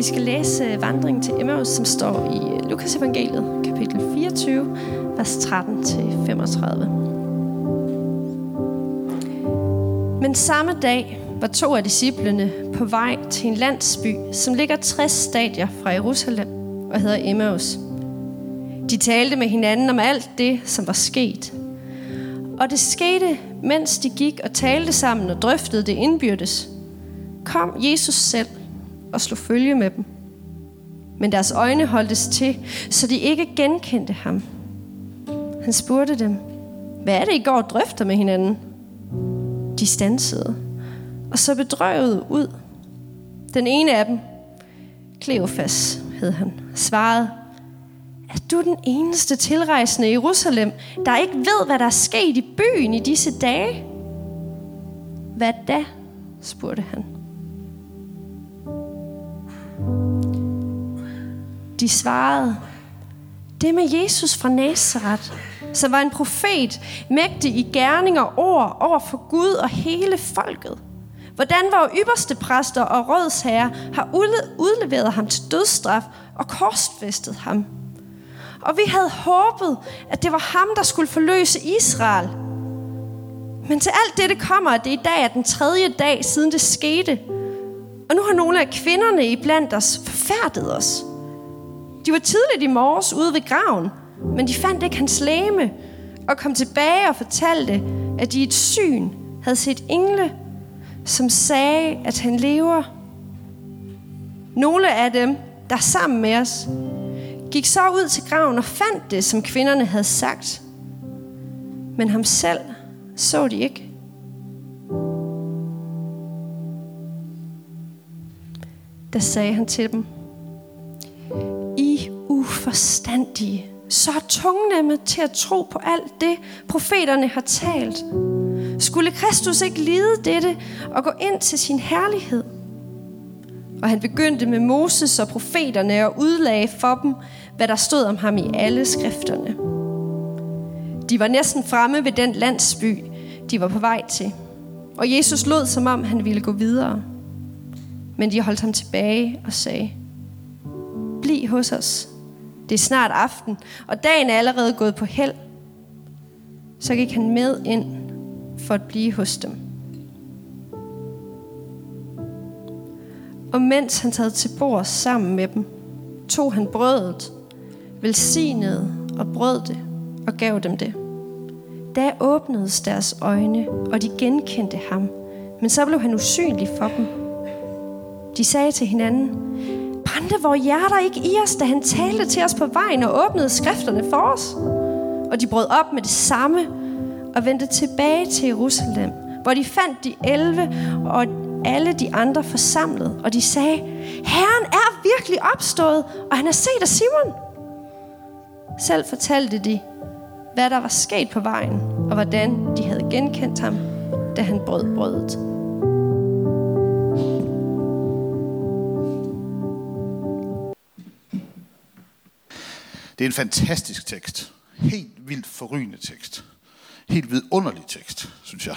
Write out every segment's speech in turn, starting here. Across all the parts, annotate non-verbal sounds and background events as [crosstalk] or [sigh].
Vi skal læse øh, vandringen til Emmaus, som står i øh, Lukas evangeliet, kapitel 24, vers 13-35. Men samme dag var to af disciplene på vej til en landsby, som ligger 60 stadier fra Jerusalem og hedder Emmaus. De talte med hinanden om alt det, som var sket. Og det skete, mens de gik og talte sammen og drøftede det indbyrdes. Kom Jesus selv og slog følge med dem. Men deres øjne holdtes til, så de ikke genkendte ham. Han spurgte dem, hvad er det, I går og drøfter med hinanden? De stansede og så bedrøvet ud. Den ene af dem, Kleofas hed han, svarede, er du den eneste tilrejsende i Jerusalem, der ikke ved, hvad der er sket i byen i disse dage? Hvad da? spurgte han. De svarede, det med Jesus fra Nazareth, som var en profet, mægtig i gerning og ord over for Gud og hele folket. Hvordan var ypperste præster og rådsherrer har udleveret ham til dødsstraf og korsfæstet ham. Og vi havde håbet, at det var ham, der skulle forløse Israel. Men til alt dette kommer, at det i dag er den tredje dag, siden det skete. Og nu har nogle af kvinderne iblandt os forfærdet os. De var tidligt i morges ude ved graven, men de fandt ikke hans læme, og kom tilbage og fortalte, at de i et syn havde set engle, som sagde, at han lever. Nogle af dem, der sammen med os, gik så ud til graven og fandt det, som kvinderne havde sagt. Men ham selv så de ikke. Da sagde han til dem, uforstandige, så tungnemme til at tro på alt det, profeterne har talt. Skulle Kristus ikke lide dette og gå ind til sin herlighed? Og han begyndte med Moses og profeterne og udlagde for dem, hvad der stod om ham i alle skrifterne. De var næsten fremme ved den landsby, de var på vej til. Og Jesus lod som om, han ville gå videre. Men de holdt ham tilbage og sagde, Bliv hos os. Det er snart aften, og dagen er allerede gået på held. Så gik han med ind for at blive hos dem. Og mens han sad til bord sammen med dem, tog han brødet, velsignede og brød det og gav dem det. Da åbnedes deres øjne, og de genkendte ham, men så blev han usynlig for dem. De sagde til hinanden, brændte vores hjerter ikke i os, da han talte til os på vejen og åbnede skrifterne for os? Og de brød op med det samme og vendte tilbage til Jerusalem, hvor de fandt de elve og alle de andre forsamlet, og de sagde, Herren er virkelig opstået, og han har set af Simon. Selv fortalte de, hvad der var sket på vejen, og hvordan de havde genkendt ham, da han brød brødet. Det er en fantastisk tekst. Helt vildt forrygende tekst helt vidunderlig tekst, synes jeg.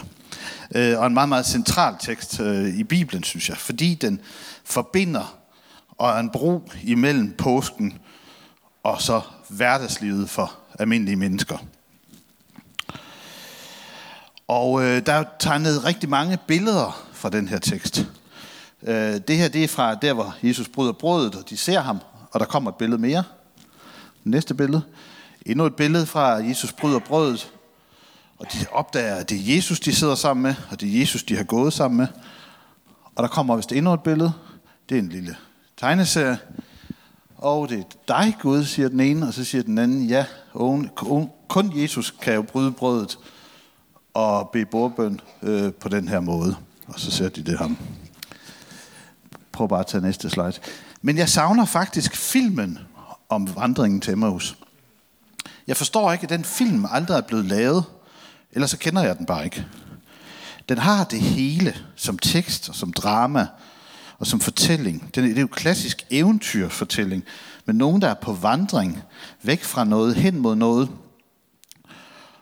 Øh, og en meget, meget central tekst øh, i Bibelen, synes jeg, fordi den forbinder og er en bro imellem påsken og så hverdagslivet for almindelige mennesker. Og øh, der er tegnet rigtig mange billeder fra den her tekst. Øh, det her det er fra der, hvor Jesus bryder brødet, og de ser ham, og der kommer et billede mere. Næste billede. Endnu et billede fra Jesus bryder brødet, og de opdager, at det er Jesus, de sidder sammen med, og det er Jesus, de har gået sammen med. Og der kommer vist endnu et billede. Det er en lille tegneserie. Og det er dig, Gud, siger den ene, og så siger den anden, ja, kun Jesus kan jo bryde brødet og bede bordbøn øh, på den her måde. Og så ser de det ham. Prøv bare at tage næste slide. Men jeg savner faktisk filmen om vandringen til Emmaus. Jeg forstår ikke, at den film aldrig er blevet lavet. Ellers så kender jeg den bare ikke. Den har det hele som tekst og som drama og som fortælling. Det er jo klassisk eventyrfortælling med nogen, der er på vandring væk fra noget hen mod noget,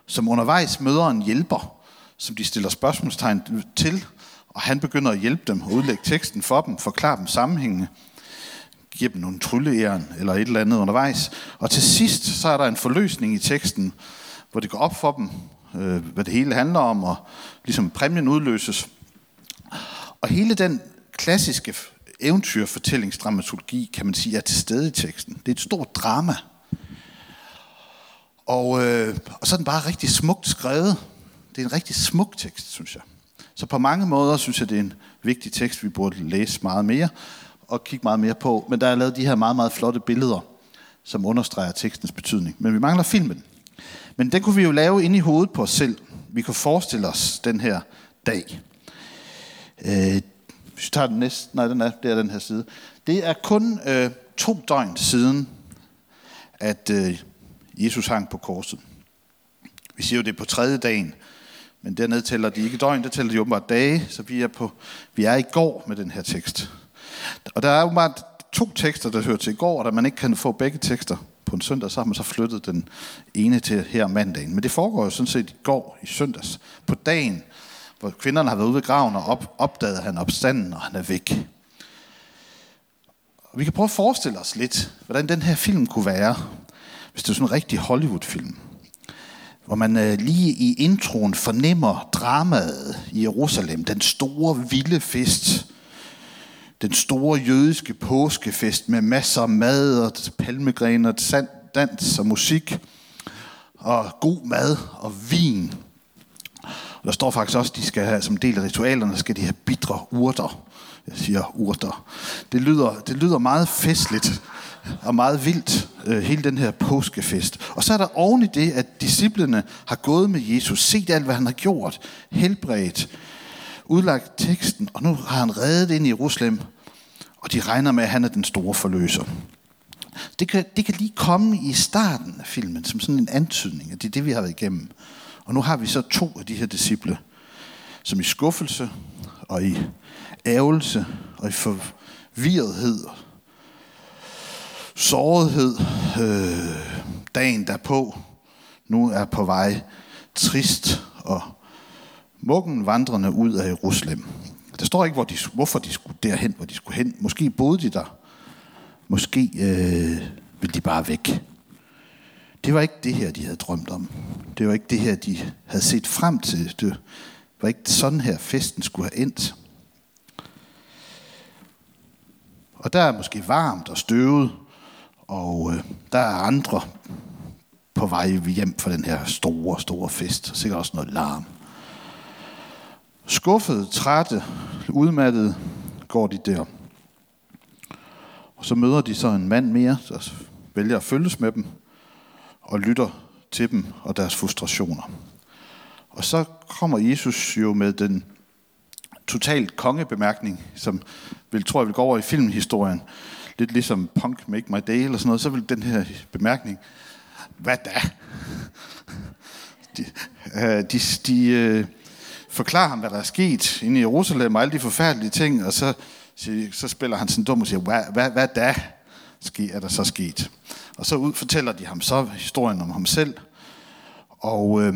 som undervejs møder en hjælper, som de stiller spørgsmålstegn til, og han begynder at hjælpe dem, udlægge teksten for dem, forklare dem sammenhængende giver dem nogle trylleæren eller et eller andet undervejs. Og til sidst, så er der en forløsning i teksten, hvor det går op for dem, øh, hvad det hele handler om, og ligesom præmien udløses. Og hele den klassiske eventyrfortællingsdramaturgi, kan man sige, er til stede i teksten. Det er et stort drama. Og, øh, og så er den bare rigtig smukt skrevet. Det er en rigtig smuk tekst, synes jeg. Så på mange måder synes jeg, det er en vigtig tekst, vi burde læse meget mere og kigge meget mere på. Men der er lavet de her meget, meget flotte billeder, som understreger tekstens betydning. Men vi mangler filmen. Men den kunne vi jo lave inde i hovedet på os selv. Vi kunne forestille os den her dag. Øh, hvis vi tager den næste, nej, den er, det er den her side. Det er kun øh, to døgn siden, at øh, Jesus hang på korset. Vi siger jo, det er på tredje dagen, men dernede tæller de ikke døgn, der tæller de åbenbart dage, så vi er, på, vi er i går med den her tekst. Og der er åbenbart to tekster, der hører til i går, og da man ikke kan få begge tekster på en søndag, så har man så flyttet den ene til her mandagen. Men det foregår jo sådan set i går, i søndags, på dagen, hvor kvinderne har været ude ved graven og op, opdaget han opstanden, og han er væk. Og vi kan prøve at forestille os lidt, hvordan den her film kunne være, hvis det er sådan en rigtig Hollywood-film. Hvor man øh, lige i introen fornemmer dramaet i Jerusalem, den store vilde fest, den store jødiske påskefest med masser af mad og palmegrener, og dans og musik og god mad og vin. Og der står faktisk også, at de skal have, som del af ritualerne, skal de have bitre urter. Jeg siger urter. Det lyder, det lyder meget festligt og meget vildt, øh, hele den her påskefest. Og så er der oven i det, at disciplene har gået med Jesus, set alt, hvad han har gjort, helbredt, udlagt teksten, og nu har han reddet ind i Jerusalem, og de regner med, at han er den store forløser. Det kan, det kan lige komme i starten af filmen, som sådan en antydning, at det er det, vi har været igennem. Og nu har vi så to af de her disciple, som i skuffelse og i ærgelse og i forvirrethed, sårethed, øh, dagen derpå, nu er på vej trist og muggen vandrende ud af Jerusalem. Der står ikke, hvor de, hvorfor de skulle derhen, hvor de skulle hen. Måske boede de der. Måske øh, ville de bare væk. Det var ikke det her, de havde drømt om. Det var ikke det her, de havde set frem til. Det var ikke sådan her, festen skulle have endt. Og der er måske varmt og støvet, og øh, der er andre på vej hjem fra den her store, store fest. Sikkert også noget larm. Skuffede, trætte, udmattede går de der. Og så møder de så en mand mere, der vælger at følges med dem og lytter til dem og deres frustrationer. Og så kommer Jesus jo med den totalt kongebemærkning, som vil, tror jeg vil gå over i filmhistorien. Lidt ligesom Punk Make My Day eller sådan noget, så vil den her bemærkning, hvad da? [laughs] De, øh, de, de øh, forklare forklarer ham, hvad der er sket inde i Jerusalem, og alle de forfærdelige ting, og så, så spiller han sådan dum og siger, hvad, hvad, hvad da er der så sket? Og så ud, fortæller de ham så historien om ham selv. Og øh,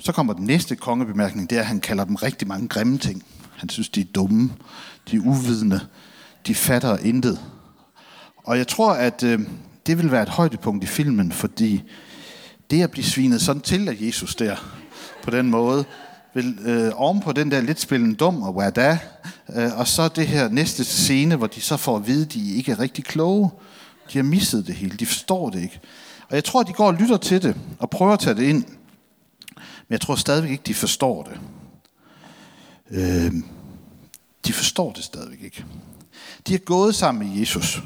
så kommer den næste kongebemærkning, det er, at han kalder dem rigtig mange grimme ting. Han synes, de er dumme, de er uvidende, de fatter intet. Og jeg tror, at øh, det vil være et højdepunkt i filmen, fordi det at blive svinet sådan til af Jesus der, på den måde, vil øh, oven på den der lidt spillen dum og hvad da, øh, og så det her næste scene, hvor de så får at vide, at de ikke er rigtig kloge. De har misset det hele, de forstår det ikke. Og jeg tror, at de går og lytter til det, og prøver at tage det ind. Men jeg tror stadigvæk ikke, de forstår det. Øh, de forstår det stadigvæk ikke. De har gået sammen med Jesus.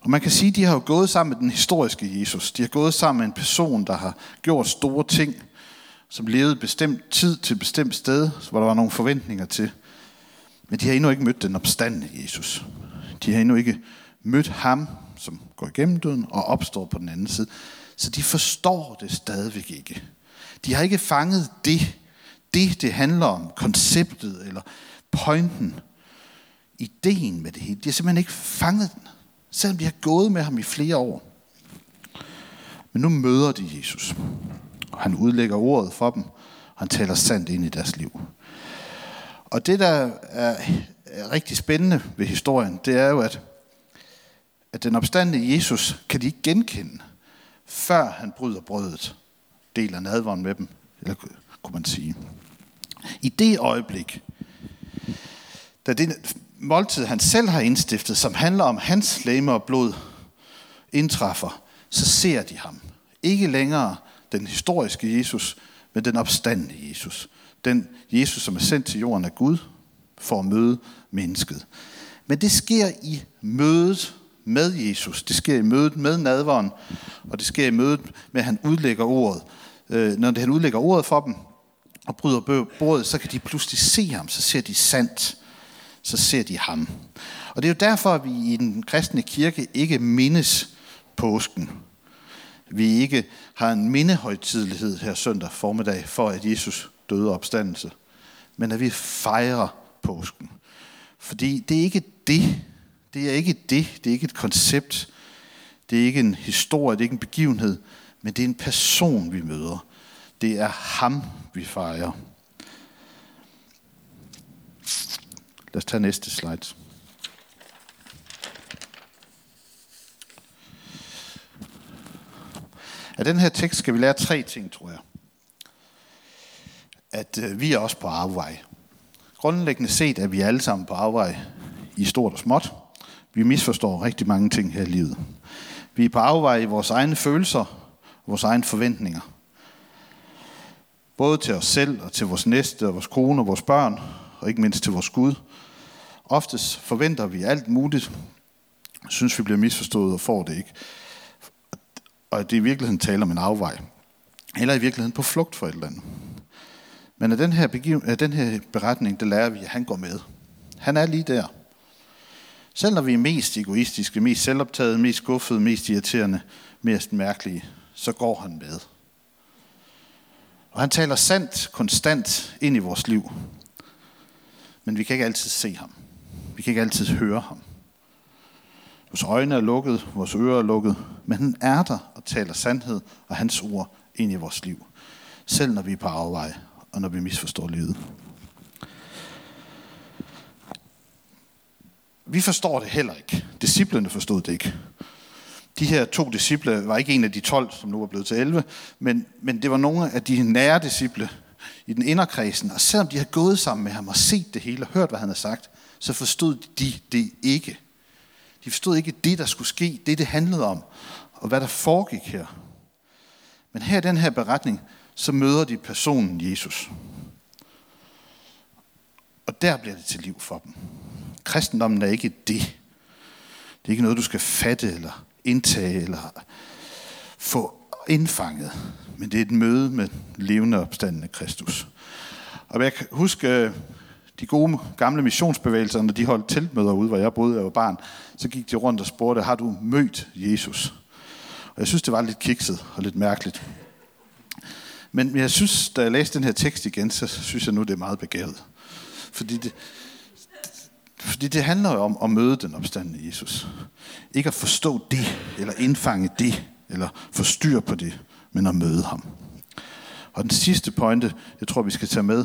Og man kan sige, at de har jo gået sammen med den historiske Jesus. De har gået sammen med en person, der har gjort store ting, som levede bestemt tid til bestemt sted, hvor der var nogle forventninger til. Men de har endnu ikke mødt den opstandende Jesus. De har endnu ikke mødt ham, som går igennem døden og opstår på den anden side. Så de forstår det stadigvæk ikke. De har ikke fanget det, det, det handler om, konceptet eller pointen, ideen med det hele. De har simpelthen ikke fanget den, selvom de har gået med ham i flere år. Men nu møder de Jesus. Han udlægger ordet for dem, han taler sandt ind i deres liv. Og det, der er rigtig spændende ved historien, det er jo, at at den opstandende Jesus kan de ikke genkende, før han bryder brødet, deler nadvånd med dem, eller kunne man sige. I det øjeblik, da det måltid, han selv har indstiftet, som handler om hans læme og blod, indtræffer, så ser de ham. Ikke længere den historiske Jesus, men den opstandende Jesus. Den Jesus, som er sendt til jorden af Gud for at møde mennesket. Men det sker i mødet med Jesus. Det sker i mødet med nadveren, og det sker i mødet med, at han udlægger ordet. Øh, når han udlægger ordet for dem og bryder bordet, så kan de pludselig se ham. Så ser de sandt. Så ser de ham. Og det er jo derfor, at vi i den kristne kirke ikke mindes påsken. Vi ikke har en mindehøjtidelighed her søndag formiddag for, at Jesus døde opstandelse. Men at vi fejrer påsken. Fordi det er ikke det. Det er ikke det. Det er ikke et koncept. Det er ikke en historie. Det er ikke en begivenhed. Men det er en person, vi møder. Det er ham, vi fejrer. Lad os tage næste slide. Af den her tekst skal vi lære tre ting, tror jeg. At øh, vi er også på afvej. Grundlæggende set er vi alle sammen på afvej i stort og småt. Vi misforstår rigtig mange ting her i livet. Vi er på afvej i vores egne følelser, vores egne forventninger. Både til os selv og til vores næste og vores kone og vores børn, og ikke mindst til vores Gud. Oftest forventer vi alt muligt, synes vi bliver misforstået og får det ikke og at det i virkeligheden taler om en afvej. Eller i virkeligheden på flugt for et eller andet. Men af den her, begiv- af den her beretning, der lærer vi, at han går med. Han er lige der. Selv når vi er mest egoistiske, mest selvoptaget, mest skuffede, mest irriterende, mest mærkelige, så går han med. Og han taler sandt, konstant ind i vores liv. Men vi kan ikke altid se ham. Vi kan ikke altid høre ham. Vores øjne er lukket, vores ører er lukket, men han er der og taler sandhed og hans ord ind i vores liv. Selv når vi er på afvej og når vi misforstår livet. Vi forstår det heller ikke. Disciplerne forstod det ikke. De her to disciple var ikke en af de 12, som nu er blevet til 11, men, men det var nogle af de nære disciple i den inderkredsen. Og selvom de havde gået sammen med ham og set det hele og hørt, hvad han havde sagt, så forstod de det ikke. De forstod ikke det, der skulle ske, det det handlede om, og hvad der foregik her. Men her i den her beretning, så møder de personen Jesus. Og der bliver det til liv for dem. Kristendommen er ikke det. Det er ikke noget, du skal fatte eller indtage eller få indfanget. Men det er et møde med levende opstandende Kristus. Og jeg kan huske øh, de gode gamle missionsbevægelser, når de holdt teltmøder ude, hvor jeg boede, jeg var barn, så gik de rundt og spurgte, har du mødt Jesus? Og jeg synes, det var lidt kikset og lidt mærkeligt. Men jeg synes, da jeg læste den her tekst igen, så synes jeg nu, det er meget begavet. Fordi det, fordi det handler jo om at møde den opstandende Jesus. Ikke at forstå det, eller indfange det, eller forstyrre på det, men at møde ham. Og den sidste pointe, jeg tror, vi skal tage med,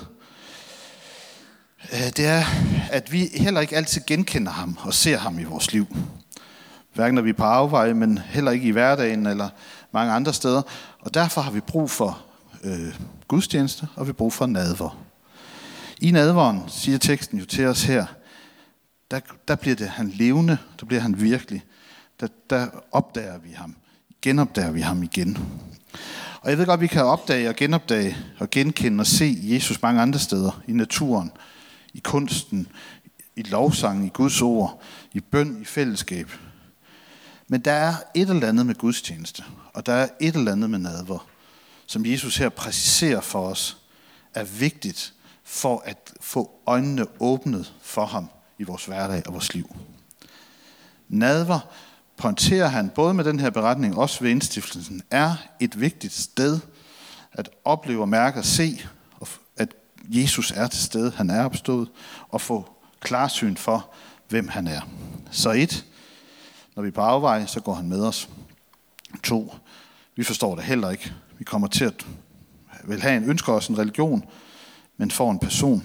Øh, det er, at vi heller ikke altid genkender ham og ser ham i vores liv. Hverken når vi er på afveje, men heller ikke i hverdagen eller mange andre steder. Og derfor har vi brug for øh, gudstjeneste, og vi har brug for nadver. I nadveren, siger teksten jo til os her, der, der bliver det han levende, der bliver han virkelig. Der, der opdager vi ham, genopdager vi ham igen. Og jeg ved godt, at vi kan opdage og genopdage og genkende og se Jesus mange andre steder i naturen, i kunsten, i lovsang, i Guds ord, i bøn, i fællesskab. Men der er et eller andet med gudstjeneste, og der er et eller andet med nadver, som Jesus her præciserer for os, er vigtigt for at få øjnene åbnet for ham i vores hverdag og vores liv. Nadver pointerer han både med den her beretning, også ved indstiftelsen, er et vigtigt sted at opleve, og mærke og se Jesus er til stede, han er opstået, og få klarsyn for, hvem han er. Så et, når vi er på afvej, så går han med os. To, vi forstår det heller ikke. Vi kommer til at vil have en, ønsker os en religion, men får en person.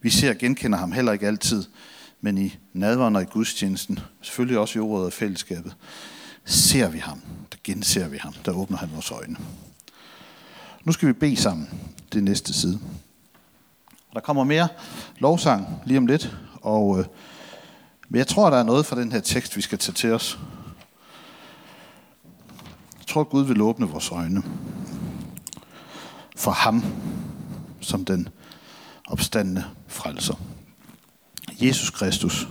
Vi ser og genkender ham heller ikke altid, men i nadveren og i gudstjenesten, selvfølgelig også i ordet og fællesskabet, ser vi ham. Der genser vi ham. Der åbner han vores øjne. Nu skal vi bede sammen. Det næste side. Der kommer mere lovsang lige om lidt, og, øh, men jeg tror, der er noget fra den her tekst, vi skal tage til os. Jeg tror, Gud vil åbne vores øjne for ham som den opstandende frelser. Jesus Kristus,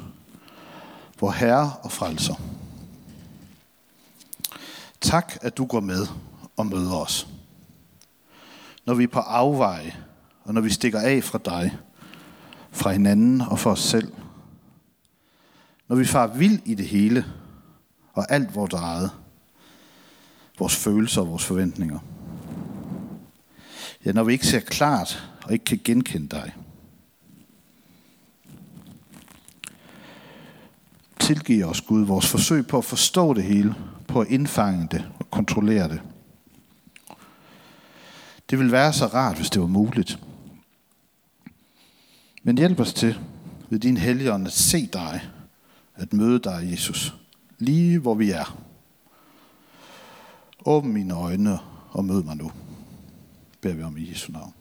vor Herre og frelser. Tak, at du går med og møder os. Når vi er på afveje, og når vi stikker af fra dig, fra hinanden og for os selv. Når vi far vild i det hele, og alt vores eget. Vores følelser og vores forventninger. Ja, når vi ikke ser klart og ikke kan genkende dig. Tilgiv os, Gud, vores forsøg på at forstå det hele, på at indfange det og kontrollere det. Det ville være så rart, hvis det var muligt. Men hjælp os til ved din helligånd at se dig, at møde dig, Jesus, lige hvor vi er. Åbn mine øjne og mød mig nu, beder vi om i Jesu navn.